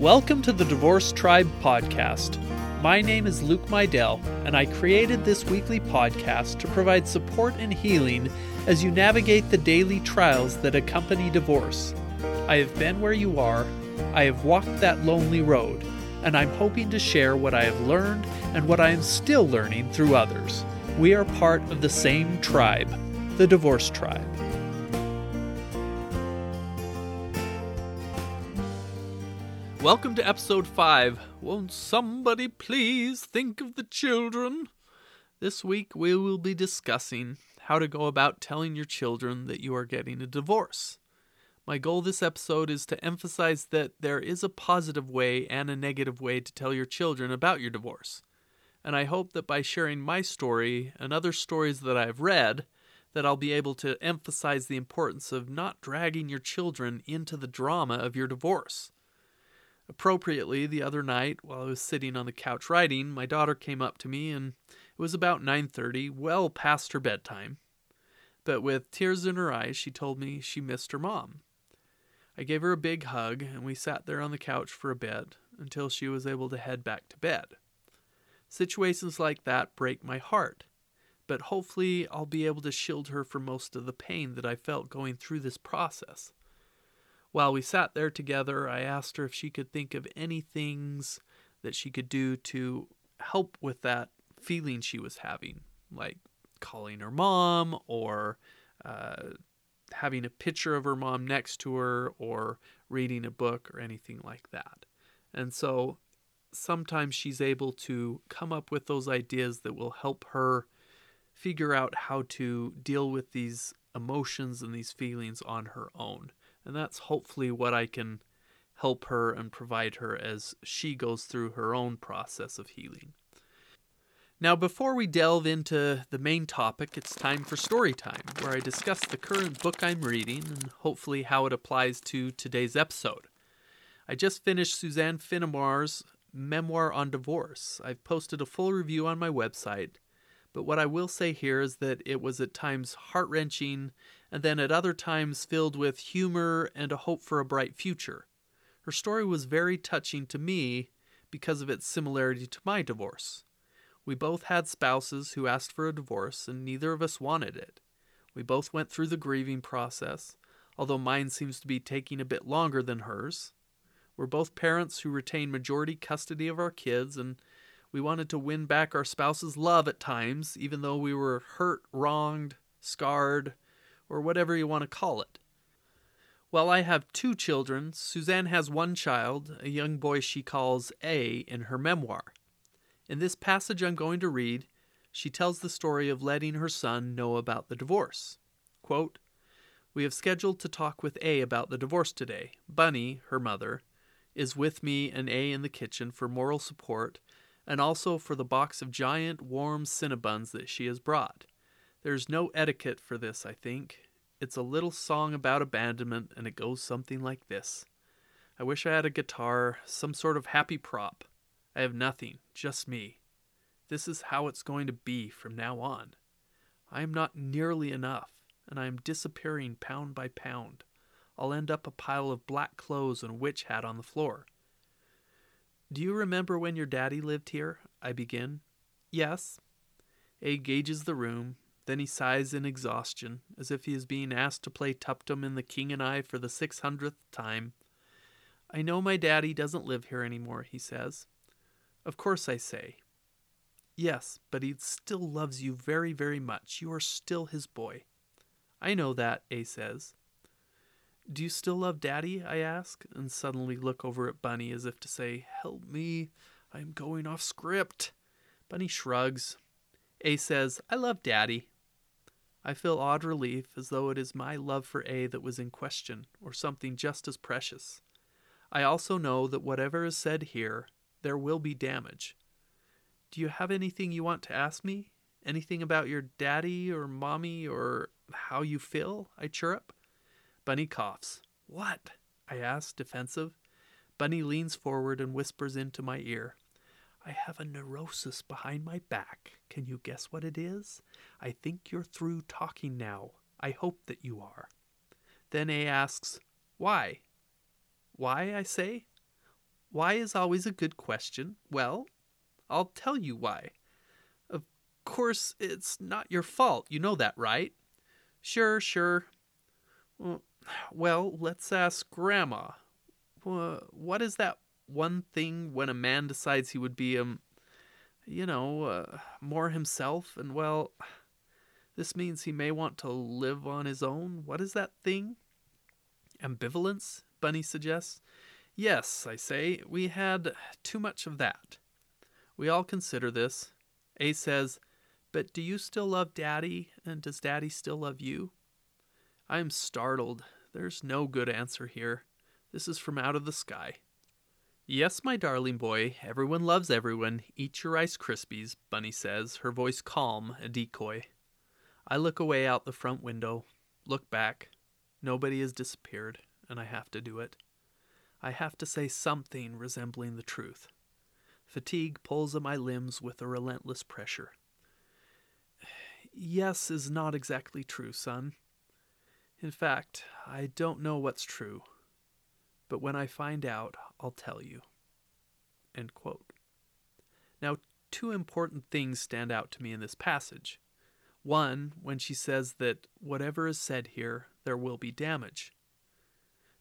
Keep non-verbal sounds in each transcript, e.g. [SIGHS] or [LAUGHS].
Welcome to the Divorce Tribe podcast. My name is Luke Mydell, and I created this weekly podcast to provide support and healing as you navigate the daily trials that accompany divorce. I have been where you are, I have walked that lonely road, and I'm hoping to share what I have learned and what I am still learning through others. We are part of the same tribe, the Divorce Tribe. Welcome to episode 5. Won't somebody please think of the children? This week we will be discussing how to go about telling your children that you are getting a divorce. My goal this episode is to emphasize that there is a positive way and a negative way to tell your children about your divorce. And I hope that by sharing my story and other stories that I've read, that I'll be able to emphasize the importance of not dragging your children into the drama of your divorce. Appropriately, the other night, while I was sitting on the couch writing, my daughter came up to me and it was about 9:30, well past her bedtime. But with tears in her eyes, she told me she missed her mom. I gave her a big hug and we sat there on the couch for a bit until she was able to head back to bed. Situations like that break my heart, but hopefully I'll be able to shield her from most of the pain that I felt going through this process. While we sat there together, I asked her if she could think of any things that she could do to help with that feeling she was having, like calling her mom or uh, having a picture of her mom next to her or reading a book or anything like that. And so sometimes she's able to come up with those ideas that will help her figure out how to deal with these emotions and these feelings on her own. And that's hopefully what I can help her and provide her as she goes through her own process of healing. Now, before we delve into the main topic, it's time for story time, where I discuss the current book I'm reading and hopefully how it applies to today's episode. I just finished Suzanne Finnamore's memoir on divorce. I've posted a full review on my website, but what I will say here is that it was at times heart wrenching and then at other times filled with humor and a hope for a bright future. Her story was very touching to me because of its similarity to my divorce. We both had spouses who asked for a divorce, and neither of us wanted it. We both went through the grieving process, although mine seems to be taking a bit longer than hers. We're both parents who retain majority custody of our kids, and we wanted to win back our spouse's love at times, even though we were hurt, wronged, scarred, or whatever you want to call it. While I have two children, Suzanne has one child, a young boy she calls A in her memoir. In this passage I'm going to read, she tells the story of letting her son know about the divorce. Quote, we have scheduled to talk with A about the divorce today. Bunny, her mother, is with me and A in the kitchen for moral support and also for the box of giant warm Cinnabons that she has brought. There's no etiquette for this, I think. It's a little song about abandonment, and it goes something like this I wish I had a guitar, some sort of happy prop. I have nothing, just me. This is how it's going to be from now on. I am not nearly enough, and I am disappearing pound by pound. I'll end up a pile of black clothes and a witch hat on the floor. Do you remember when your daddy lived here? I begin. Yes. A gauges the room, then he sighs in exhaustion, as if he is being asked to play Tuptim in The King and I for the six hundredth time. I know my daddy doesn't live here anymore, he says. Of course, I say. Yes, but he still loves you very, very much. You are still his boy. I know that, A says. Do you still love Daddy? I ask, and suddenly look over at Bunny as if to say, Help me, I am going off script. Bunny shrugs. A says, I love Daddy. I feel odd relief, as though it is my love for A that was in question, or something just as precious. I also know that whatever is said here, there will be damage. Do you have anything you want to ask me? Anything about your daddy or mommy or how you feel? I chirrup. Bunny coughs. What? I ask, defensive. Bunny leans forward and whispers into my ear. I have a neurosis behind my back. Can you guess what it is? I think you're through talking now. I hope that you are. Then A asks, Why? Why, I say? Why is always a good question. Well, I'll tell you why. Of course, it's not your fault. You know that, right? Sure, sure. Well, let's ask Grandma. What is that one thing when a man decides he would be, um, you know, uh, more himself? And, well, this means he may want to live on his own. What is that thing? Ambivalence, Bunny suggests. Yes, I say, we had too much of that. We all consider this. A says, But do you still love Daddy, and does Daddy still love you? I am startled. There's no good answer here. This is from out of the sky. Yes, my darling boy, everyone loves everyone. Eat your Rice Krispies, Bunny says, her voice calm, a decoy. I look away out the front window, look back. Nobody has disappeared, and I have to do it. I have to say something resembling the truth. Fatigue pulls at my limbs with a relentless pressure. [SIGHS] Yes is not exactly true, son. In fact, I don't know what's true. But when I find out, I'll tell you. Now, two important things stand out to me in this passage. One, when she says that whatever is said here, there will be damage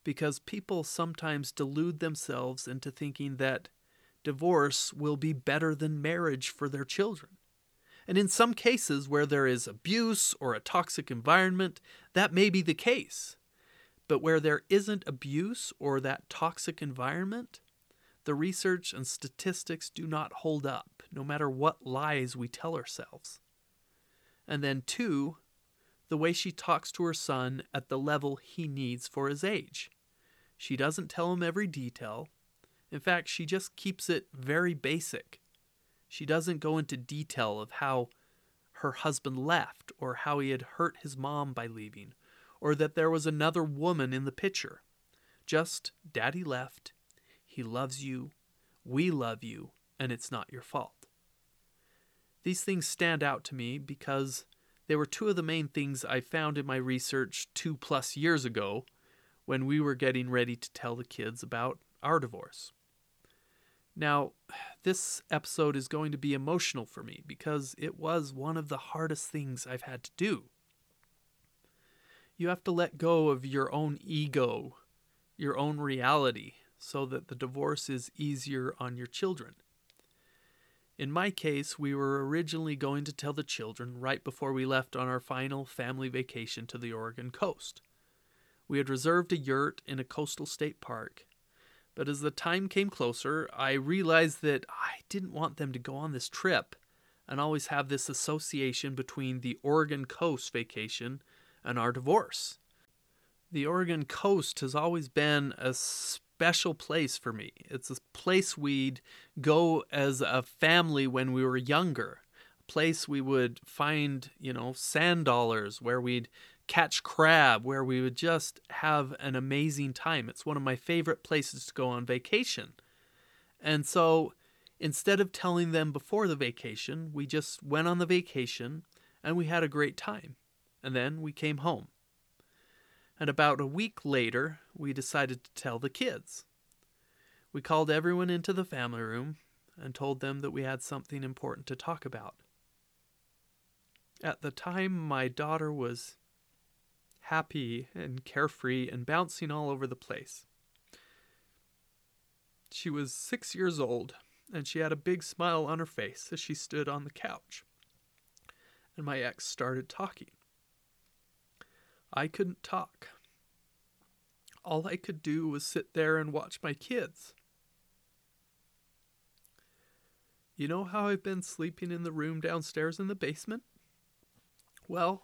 because people sometimes delude themselves into thinking that divorce will be better than marriage for their children. And in some cases where there is abuse or a toxic environment, that may be the case. But where there isn't abuse or that toxic environment, the research and statistics do not hold up, no matter what lies we tell ourselves. And then, two, the way she talks to her son at the level he needs for his age. She doesn't tell him every detail. In fact, she just keeps it very basic. She doesn't go into detail of how her husband left, or how he had hurt his mom by leaving, or that there was another woman in the picture. Just, Daddy left, he loves you, we love you, and it's not your fault. These things stand out to me because they were two of the main things I found in my research two plus years ago when we were getting ready to tell the kids about our divorce. Now, this episode is going to be emotional for me because it was one of the hardest things I've had to do. You have to let go of your own ego, your own reality, so that the divorce is easier on your children. In my case, we were originally going to tell the children right before we left on our final family vacation to the Oregon coast. We had reserved a yurt in a coastal state park. But as the time came closer, I realized that I didn't want them to go on this trip and always have this association between the Oregon coast vacation and our divorce. The Oregon coast has always been a special place for me. It's a place we'd go as a family when we were younger. A place we would find, you know, sand dollars where we'd catch crab where we would just have an amazing time. It's one of my favorite places to go on vacation. And so instead of telling them before the vacation, we just went on the vacation and we had a great time. And then we came home. And about a week later, we decided to tell the kids. We called everyone into the family room and told them that we had something important to talk about. At the time, my daughter was happy and carefree and bouncing all over the place. She was six years old, and she had a big smile on her face as she stood on the couch. And my ex started talking. I couldn't talk. All I could do was sit there and watch my kids. You know how I've been sleeping in the room downstairs in the basement? Well,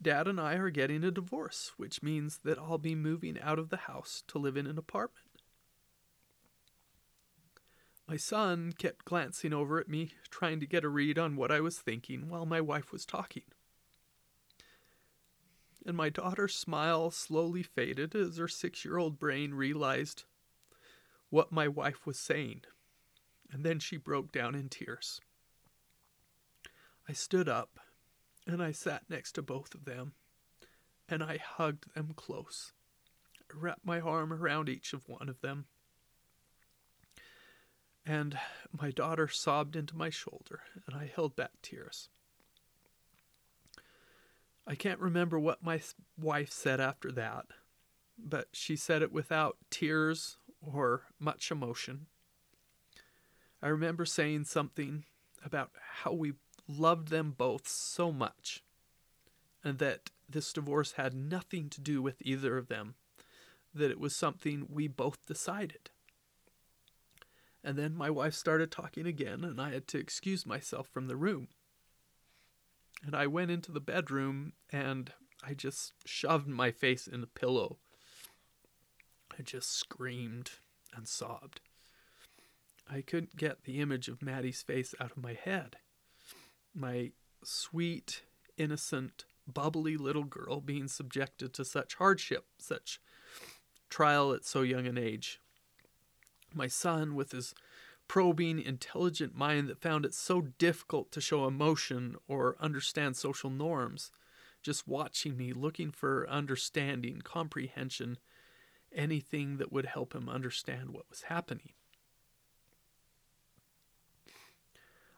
Dad and I are getting a divorce, which means that I'll be moving out of the house to live in an apartment. My son kept glancing over at me, trying to get a read on what I was thinking while my wife was talking. And my daughter's smile slowly faded as her six year old brain realized what my wife was saying, and then she broke down in tears. I stood up and I sat next to both of them, and I hugged them close. I wrapped my arm around each of one of them. And my daughter sobbed into my shoulder, and I held back tears. I can't remember what my wife said after that, but she said it without tears or much emotion. I remember saying something about how we loved them both so much, and that this divorce had nothing to do with either of them, that it was something we both decided. And then my wife started talking again, and I had to excuse myself from the room. And I went into the bedroom and I just shoved my face in the pillow. I just screamed and sobbed. I couldn't get the image of Maddie's face out of my head. My sweet, innocent, bubbly little girl being subjected to such hardship, such trial at so young an age. My son, with his probing, intelligent mind that found it so difficult to show emotion or understand social norms, just watching me, looking for understanding, comprehension, anything that would help him understand what was happening.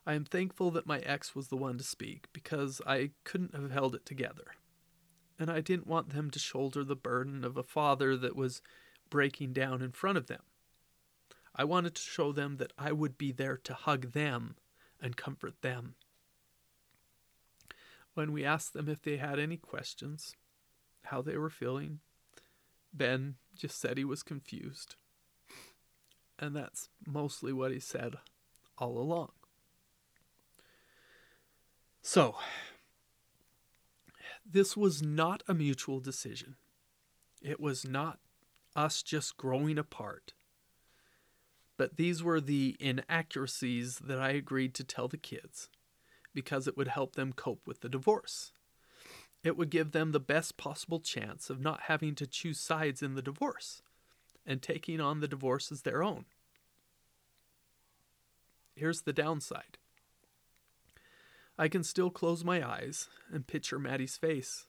I am thankful that my ex was the one to speak because I couldn't have held it together. And I didn't want them to shoulder the burden of a father that was breaking down in front of them. I wanted to show them that I would be there to hug them and comfort them. When we asked them if they had any questions, how they were feeling, Ben just said he was confused. And that's mostly what he said all along. So, this was not a mutual decision. It was not us just growing apart. But these were the inaccuracies that I agreed to tell the kids because it would help them cope with the divorce. It would give them the best possible chance of not having to choose sides in the divorce and taking on the divorce as their own. Here's the downside I can still close my eyes and picture Maddie's face.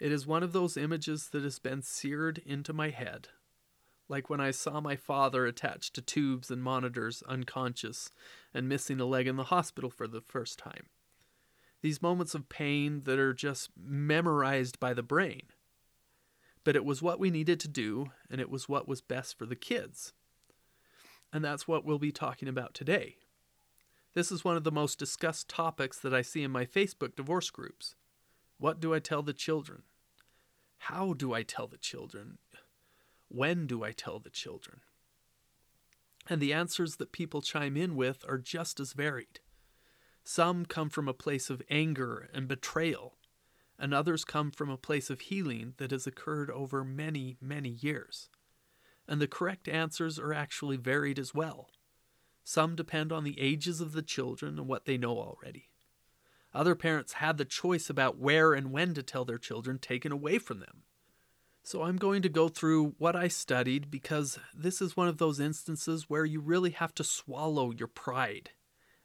It is one of those images that has been seared into my head like when I saw my father attached to tubes and monitors, unconscious, and missing a leg in the hospital for the first time. These moments of pain that are just memorized by the brain. But it was what we needed to do, and it was what was best for the kids. And that's what we'll be talking about today. This is one of the most discussed topics that I see in my Facebook divorce groups. What do I tell the children? How do I tell the children? When do I tell the children? And the answers that people chime in with are just as varied. Some come from a place of anger and betrayal, and others come from a place of healing that has occurred over many, many years. And the correct answers are actually varied as well. Some depend on the ages of the children and what they know already. Other parents had the choice about where and when to tell their children taken away from them. So I'm going to go through what I studied because this is one of those instances where you really have to swallow your pride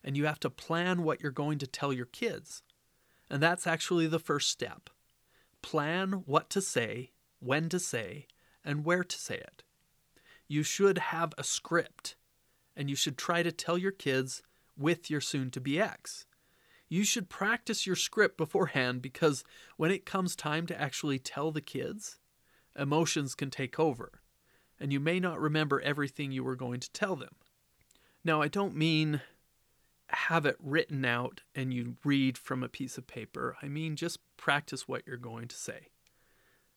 and you have to plan what you're going to tell your kids. And that's actually the first step. Plan what to say, when to say, and where to say it. You should have a script and you should try to tell your kids with your soon to be ex. You should practice your script beforehand because when it comes time to actually tell the kids, emotions can take over, and you may not remember everything you were going to tell them. Now, I don't mean have it written out and you read from a piece of paper. I mean just practice what you're going to say.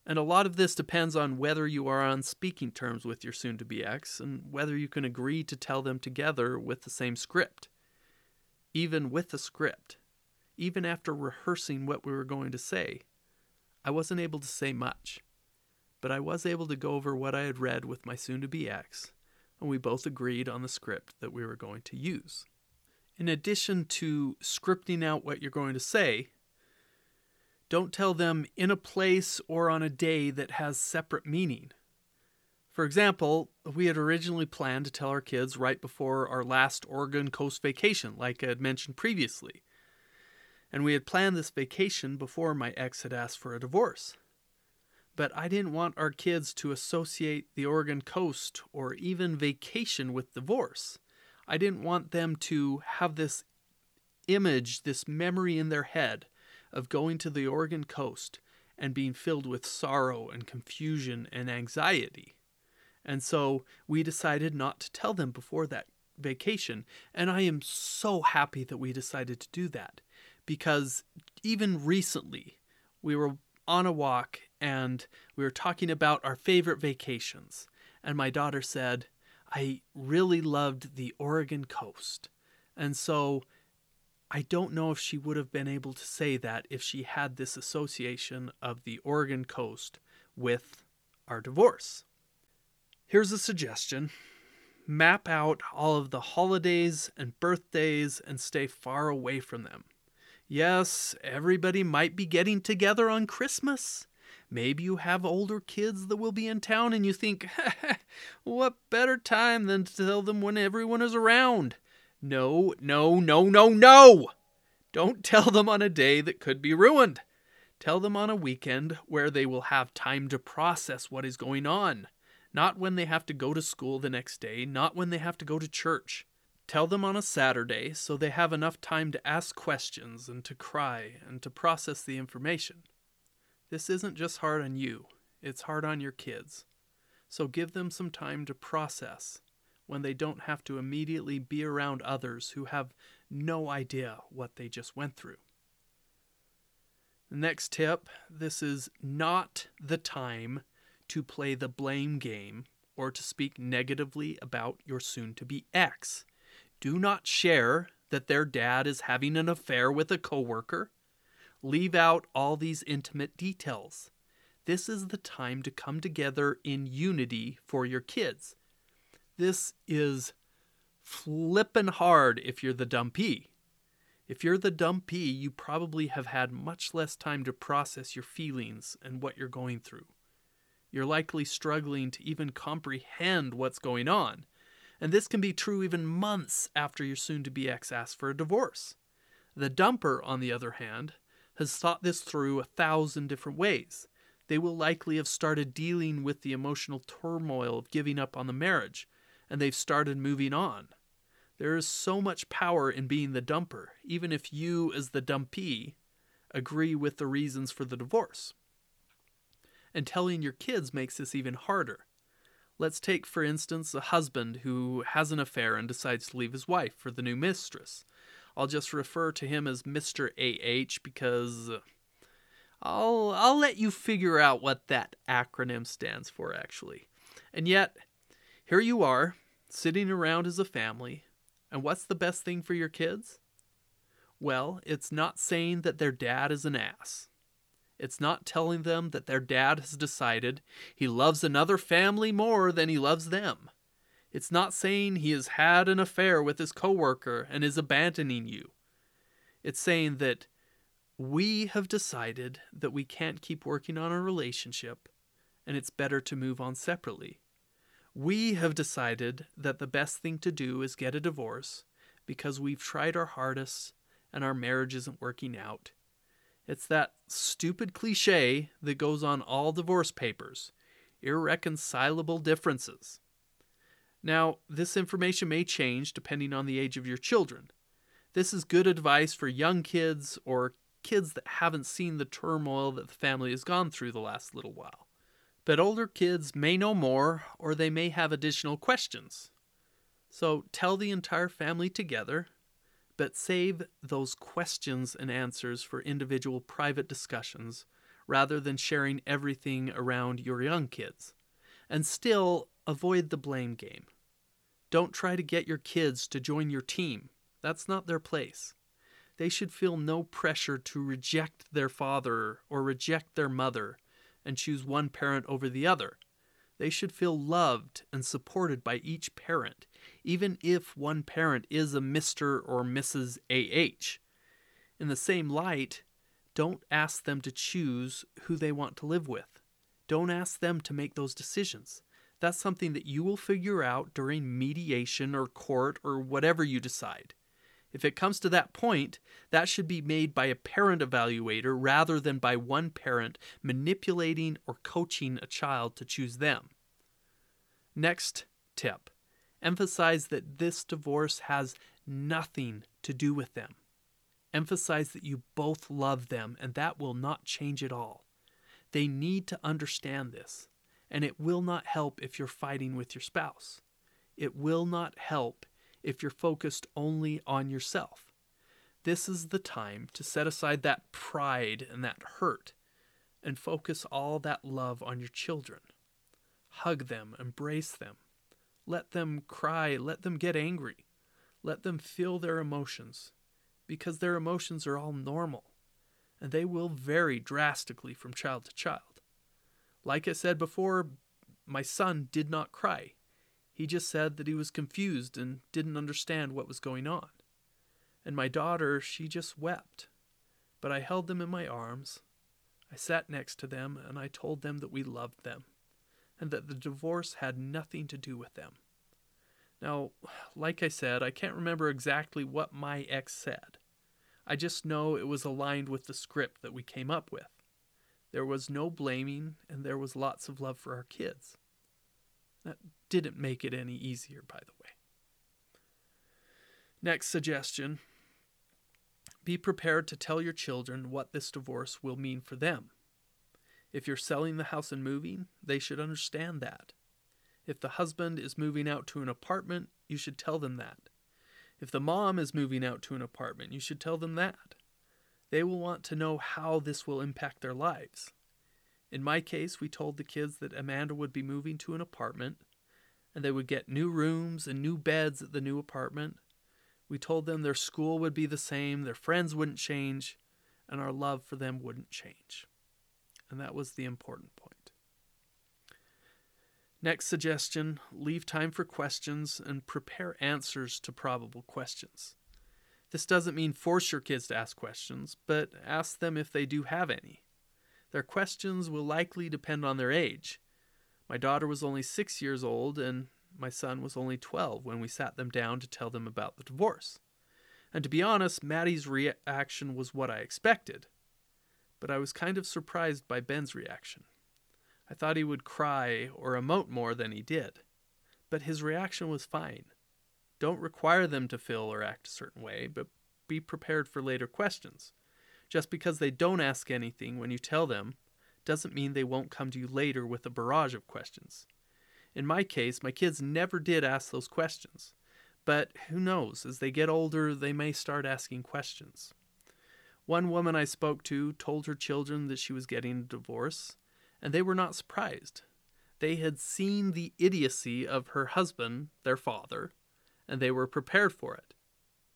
And a lot of this depends on whether you are on speaking terms with your soon to be ex and whether you can agree to tell them together with the same script. Even with the script, even after rehearsing what we were going to say, I wasn't able to say much but I was able to go over what I had read with my soon to be ex, and we both agreed on the script that we were going to use. In addition to scripting out what you're going to say, don't tell them in a place or on a day that has separate meaning. For example, we had originally planned to tell our kids right before our last Oregon coast vacation, like I had mentioned previously. And we had planned this vacation before my ex had asked for a divorce but I didn't want our kids to associate the Oregon coast or even vacation with divorce. I didn't want them to have this image, this memory in their head of going to the Oregon coast and being filled with sorrow and confusion and anxiety. And so we decided not to tell them before that vacation. And I am so happy that we decided to do that because even recently we were on a walk and we were talking about our favorite vacations. And my daughter said, I really loved the Oregon coast. And so I don't know if she would have been able to say that if she had this association of the Oregon coast with our divorce. Here's a suggestion map out all of the holidays and birthdays and stay far away from them. Yes, everybody might be getting together on Christmas. Maybe you have older kids that will be in town and you think, [LAUGHS] what better time than to tell them when everyone is around? No, no, no, no, no! Don't tell them on a day that could be ruined. Tell them on a weekend where they will have time to process what is going on. Not when they have to go to school the next day, not when they have to go to church. Tell them on a Saturday so they have enough time to ask questions and to cry and to process the information. This isn't just hard on you, it's hard on your kids. So give them some time to process when they don't have to immediately be around others who have no idea what they just went through. Next tip this is not the time to play the blame game or to speak negatively about your soon to be ex. Do not share that their dad is having an affair with a coworker. Leave out all these intimate details. This is the time to come together in unity for your kids. This is flippin' hard if you're the dumpee. If you're the dumpee, you probably have had much less time to process your feelings and what you're going through you're likely struggling to even comprehend what's going on. And this can be true even months after your soon to be ex asks for a divorce. The dumper, on the other hand, has thought this through a thousand different ways. They will likely have started dealing with the emotional turmoil of giving up on the marriage, and they've started moving on. There is so much power in being the dumper, even if you, as the dumpee, agree with the reasons for the divorce and telling your kids makes this even harder. Let's take, for instance, a husband who has an affair and decides to leave his wife for the new mistress. I'll just refer to him as Mr. AH because I'll I'll let you figure out what that acronym stands for actually. And yet, here you are, sitting around as a family, and what's the best thing for your kids? Well, it's not saying that their dad is an ass. It's not telling them that their dad has decided he loves another family more than he loves them. It's not saying he has had an affair with his coworker and is abandoning you. It's saying that we have decided that we can't keep working on a relationship and it's better to move on separately. We have decided that the best thing to do is get a divorce because we've tried our hardest and our marriage isn't working out it's that stupid cliche that goes on all divorce papers irreconcilable differences. Now, this information may change depending on the age of your children. This is good advice for young kids or kids that haven't seen the turmoil that the family has gone through the last little while. But older kids may know more or they may have additional questions. So tell the entire family together but save those questions and answers for individual private discussions rather than sharing everything around your young kids. And still, avoid the blame game. Don't try to get your kids to join your team. That's not their place. They should feel no pressure to reject their father or reject their mother and choose one parent over the other. They should feel loved and supported by each parent, even if one parent is a Mr. or Mrs. AH. In the same light, don't ask them to choose who they want to live with. Don't ask them to make those decisions. That's something that you will figure out during mediation or court or whatever you decide. If it comes to that point, that should be made by a parent evaluator rather than by one parent manipulating or coaching a child to choose them. Next tip Emphasize that this divorce has nothing to do with them. Emphasize that you both love them, and that will not change at all. They need to understand this, and it will not help if you're fighting with your spouse. It will not help if you're focused only on yourself. This is the time to set aside that pride and that hurt and focus all that love on your children. Hug them, embrace them. Let them cry, let them get angry. Let them feel their emotions because their emotions are all normal and they will vary drastically from child to child. Like I said before, my son did not cry. He just said that he was confused and didn't understand what was going on. And my daughter, she just wept. But I held them in my arms. I sat next to them and I told them that we loved them and that the divorce had nothing to do with them. Now, like I said, I can't remember exactly what my ex said. I just know it was aligned with the script that we came up with. There was no blaming, and there was lots of love for our kids. That didn't make it any easier, by the way. Next suggestion be prepared to tell your children what this divorce will mean for them. If you're selling the house and moving, they should understand that. If the husband is moving out to an apartment, you should tell them that. If the mom is moving out to an apartment, you should tell them that. They will want to know how this will impact their lives. In my case, we told the kids that Amanda would be moving to an apartment and they would get new rooms and new beds at the new apartment. We told them their school would be the same, their friends wouldn't change, and our love for them wouldn't change. And that was the important point. Next suggestion leave time for questions and prepare answers to probable questions. This doesn't mean force your kids to ask questions, but ask them if they do have any. Their questions will likely depend on their age. My daughter was only six years old, and my son was only 12 when we sat them down to tell them about the divorce. And to be honest, Maddie's reaction was what I expected. But I was kind of surprised by Ben's reaction. I thought he would cry or emote more than he did. But his reaction was fine. Don't require them to feel or act a certain way, but be prepared for later questions. Just because they don't ask anything when you tell them doesn't mean they won't come to you later with a barrage of questions. In my case, my kids never did ask those questions. But who knows, as they get older, they may start asking questions. One woman I spoke to told her children that she was getting a divorce, and they were not surprised. They had seen the idiocy of her husband, their father, and they were prepared for it.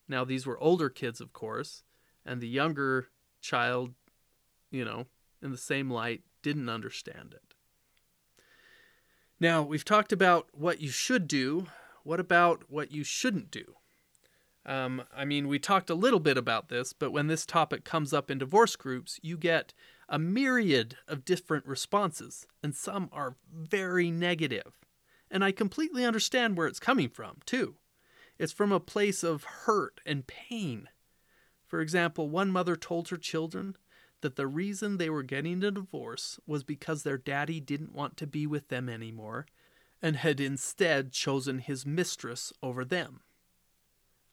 Now, these were older kids, of course, and the younger child, you know, in the same light, didn't understand it. Now, we've talked about what you should do. What about what you shouldn't do? Um, I mean, we talked a little bit about this, but when this topic comes up in divorce groups, you get a myriad of different responses, and some are very negative. And I completely understand where it's coming from, too. It's from a place of hurt and pain. For example, one mother told her children that the reason they were getting a divorce was because their daddy didn't want to be with them anymore and had instead chosen his mistress over them.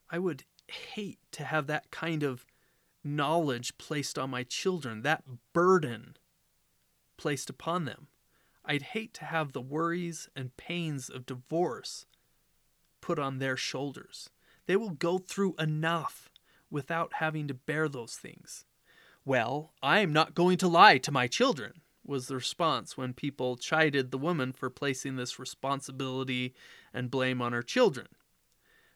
I would hate to have that kind of knowledge placed on my children, that burden placed upon them. I'd hate to have the worries and pains of divorce put on their shoulders. They will go through enough without having to bear those things. Well, I'm not going to lie to my children, was the response when people chided the woman for placing this responsibility and blame on her children.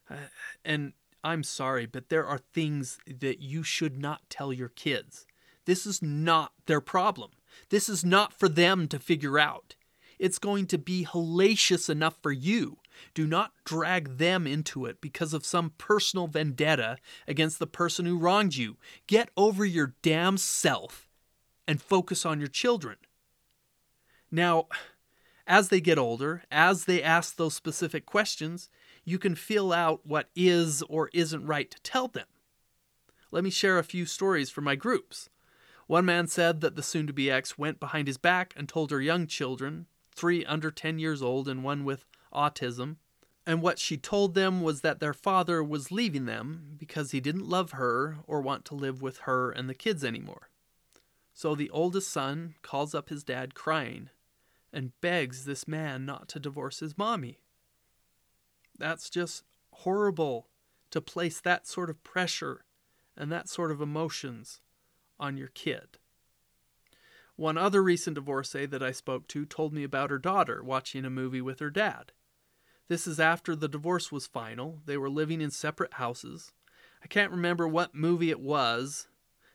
Uh, and I'm sorry, but there are things that you should not tell your kids. This is not their problem. This is not for them to figure out. It's going to be hellacious enough for you. Do not drag them into it because of some personal vendetta against the person who wronged you. Get over your damn self and focus on your children. Now, as they get older, as they ask those specific questions, you can feel out what is or isn't right to tell them. Let me share a few stories from my groups. One man said that the soon to be ex went behind his back and told her young children, three under 10 years old and one with autism, And what she told them was that their father was leaving them because he didn't love her or want to live with her and the kids anymore. So the oldest son calls up his dad crying and begs this man not to divorce his mommy. That's just horrible to place that sort of pressure and that sort of emotions on your kid. One other recent divorcee that I spoke to told me about her daughter watching a movie with her dad. This is after the divorce was final. They were living in separate houses. I can't remember what movie it was,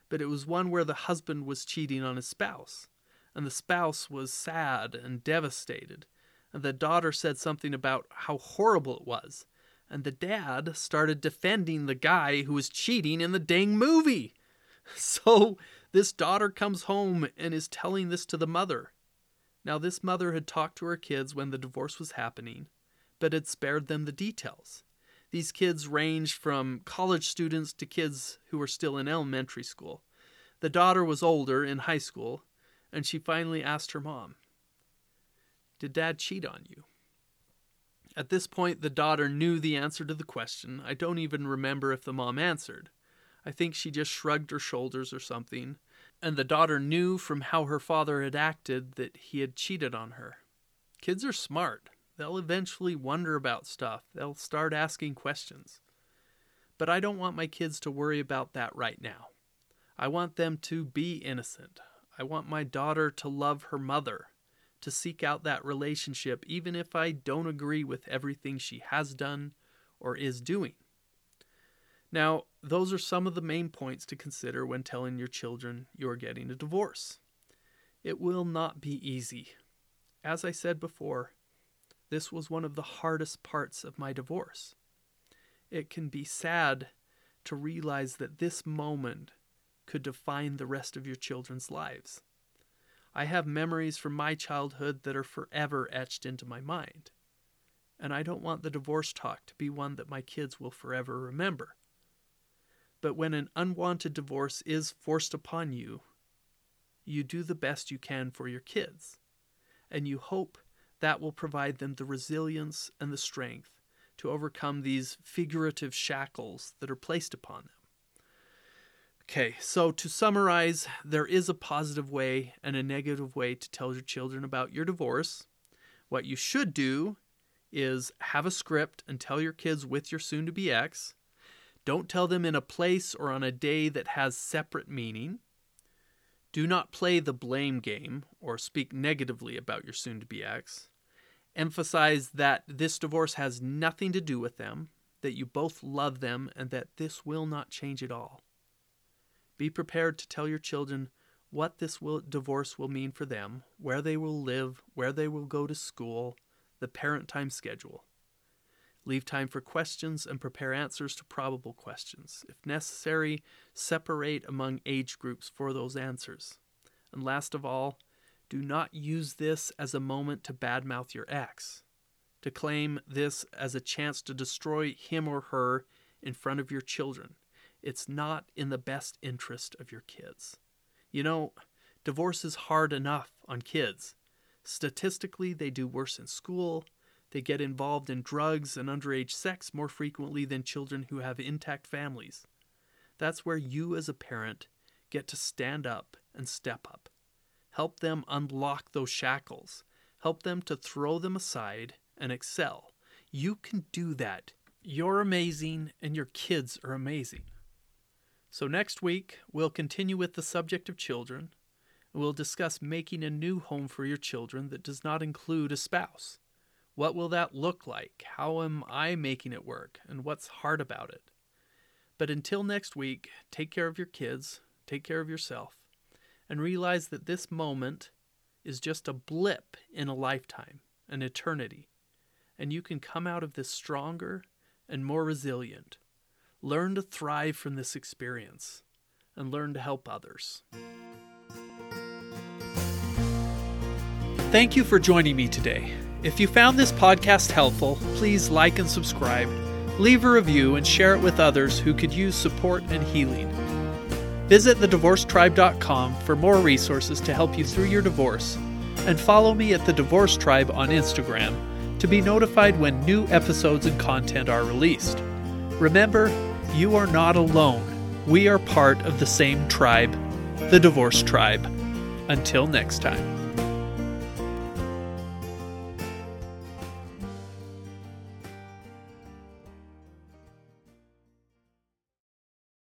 but it was one where the husband was cheating on his spouse, and the spouse was sad and devastated. And the daughter said something about how horrible it was, and the dad started defending the guy who was cheating in the dang movie. [LAUGHS] So this daughter comes home and is telling this to the mother. Now, this mother had talked to her kids when the divorce was happening, but had spared them the details. These kids ranged from college students to kids who were still in elementary school. The daughter was older, in high school, and she finally asked her mom, Did dad cheat on you? At this point, the daughter knew the answer to the question. I don't even remember if the mom answered. I think she just shrugged her shoulders or something. And the daughter knew from how her father had acted that he had cheated on her. Kids are smart. They'll eventually wonder about stuff, they'll start asking questions. But I don't want my kids to worry about that right now. I want them to be innocent. I want my daughter to love her mother, to seek out that relationship, even if I don't agree with everything she has done or is doing. Now, those are some of the main points to consider when telling your children you're getting a divorce. It will not be easy. As I said before, this was one of the hardest parts of my divorce. It can be sad to realize that this moment could define the rest of your children's lives. I have memories from my childhood that are forever etched into my mind. And I don't want the divorce talk to be one that my kids will forever remember. But when an unwanted divorce is forced upon you, you do the best you can for your kids. And you hope that will provide them the resilience and the strength to overcome these figurative shackles that are placed upon them. Okay, so to summarize, there is a positive way and a negative way to tell your children about your divorce. What you should do is have a script and tell your kids with your soon to be ex. Don't tell them in a place or on a day that has separate meaning. Do not play the blame game or speak negatively about your soon to be ex. Emphasize that this divorce has nothing to do with them, that you both love them, and that this will not change at all. Be prepared to tell your children what this will, divorce will mean for them, where they will live, where they will go to school, the parent time schedule. Leave time for questions and prepare answers to probable questions. If necessary, separate among age groups for those answers. And last of all, do not use this as a moment to badmouth your ex, to claim this as a chance to destroy him or her in front of your children. It's not in the best interest of your kids. You know, divorce is hard enough on kids. Statistically, they do worse in school, they get involved in drugs and underage sex more frequently than children who have intact families. That's where you, as a parent, get to stand up and step up. Help them unlock those shackles. Help them to throw them aside and excel. You can do that. You're amazing, and your kids are amazing. So, next week, we'll continue with the subject of children. And we'll discuss making a new home for your children that does not include a spouse. What will that look like? How am I making it work? And what's hard about it? But until next week, take care of your kids, take care of yourself, and realize that this moment is just a blip in a lifetime, an eternity. And you can come out of this stronger and more resilient. Learn to thrive from this experience and learn to help others. Thank you for joining me today. If you found this podcast helpful, please like and subscribe, leave a review, and share it with others who could use support and healing. Visit thedivorcetribe.com for more resources to help you through your divorce, and follow me at The Divorce Tribe on Instagram to be notified when new episodes and content are released. Remember, you are not alone. We are part of the same tribe, the Divorce Tribe. Until next time.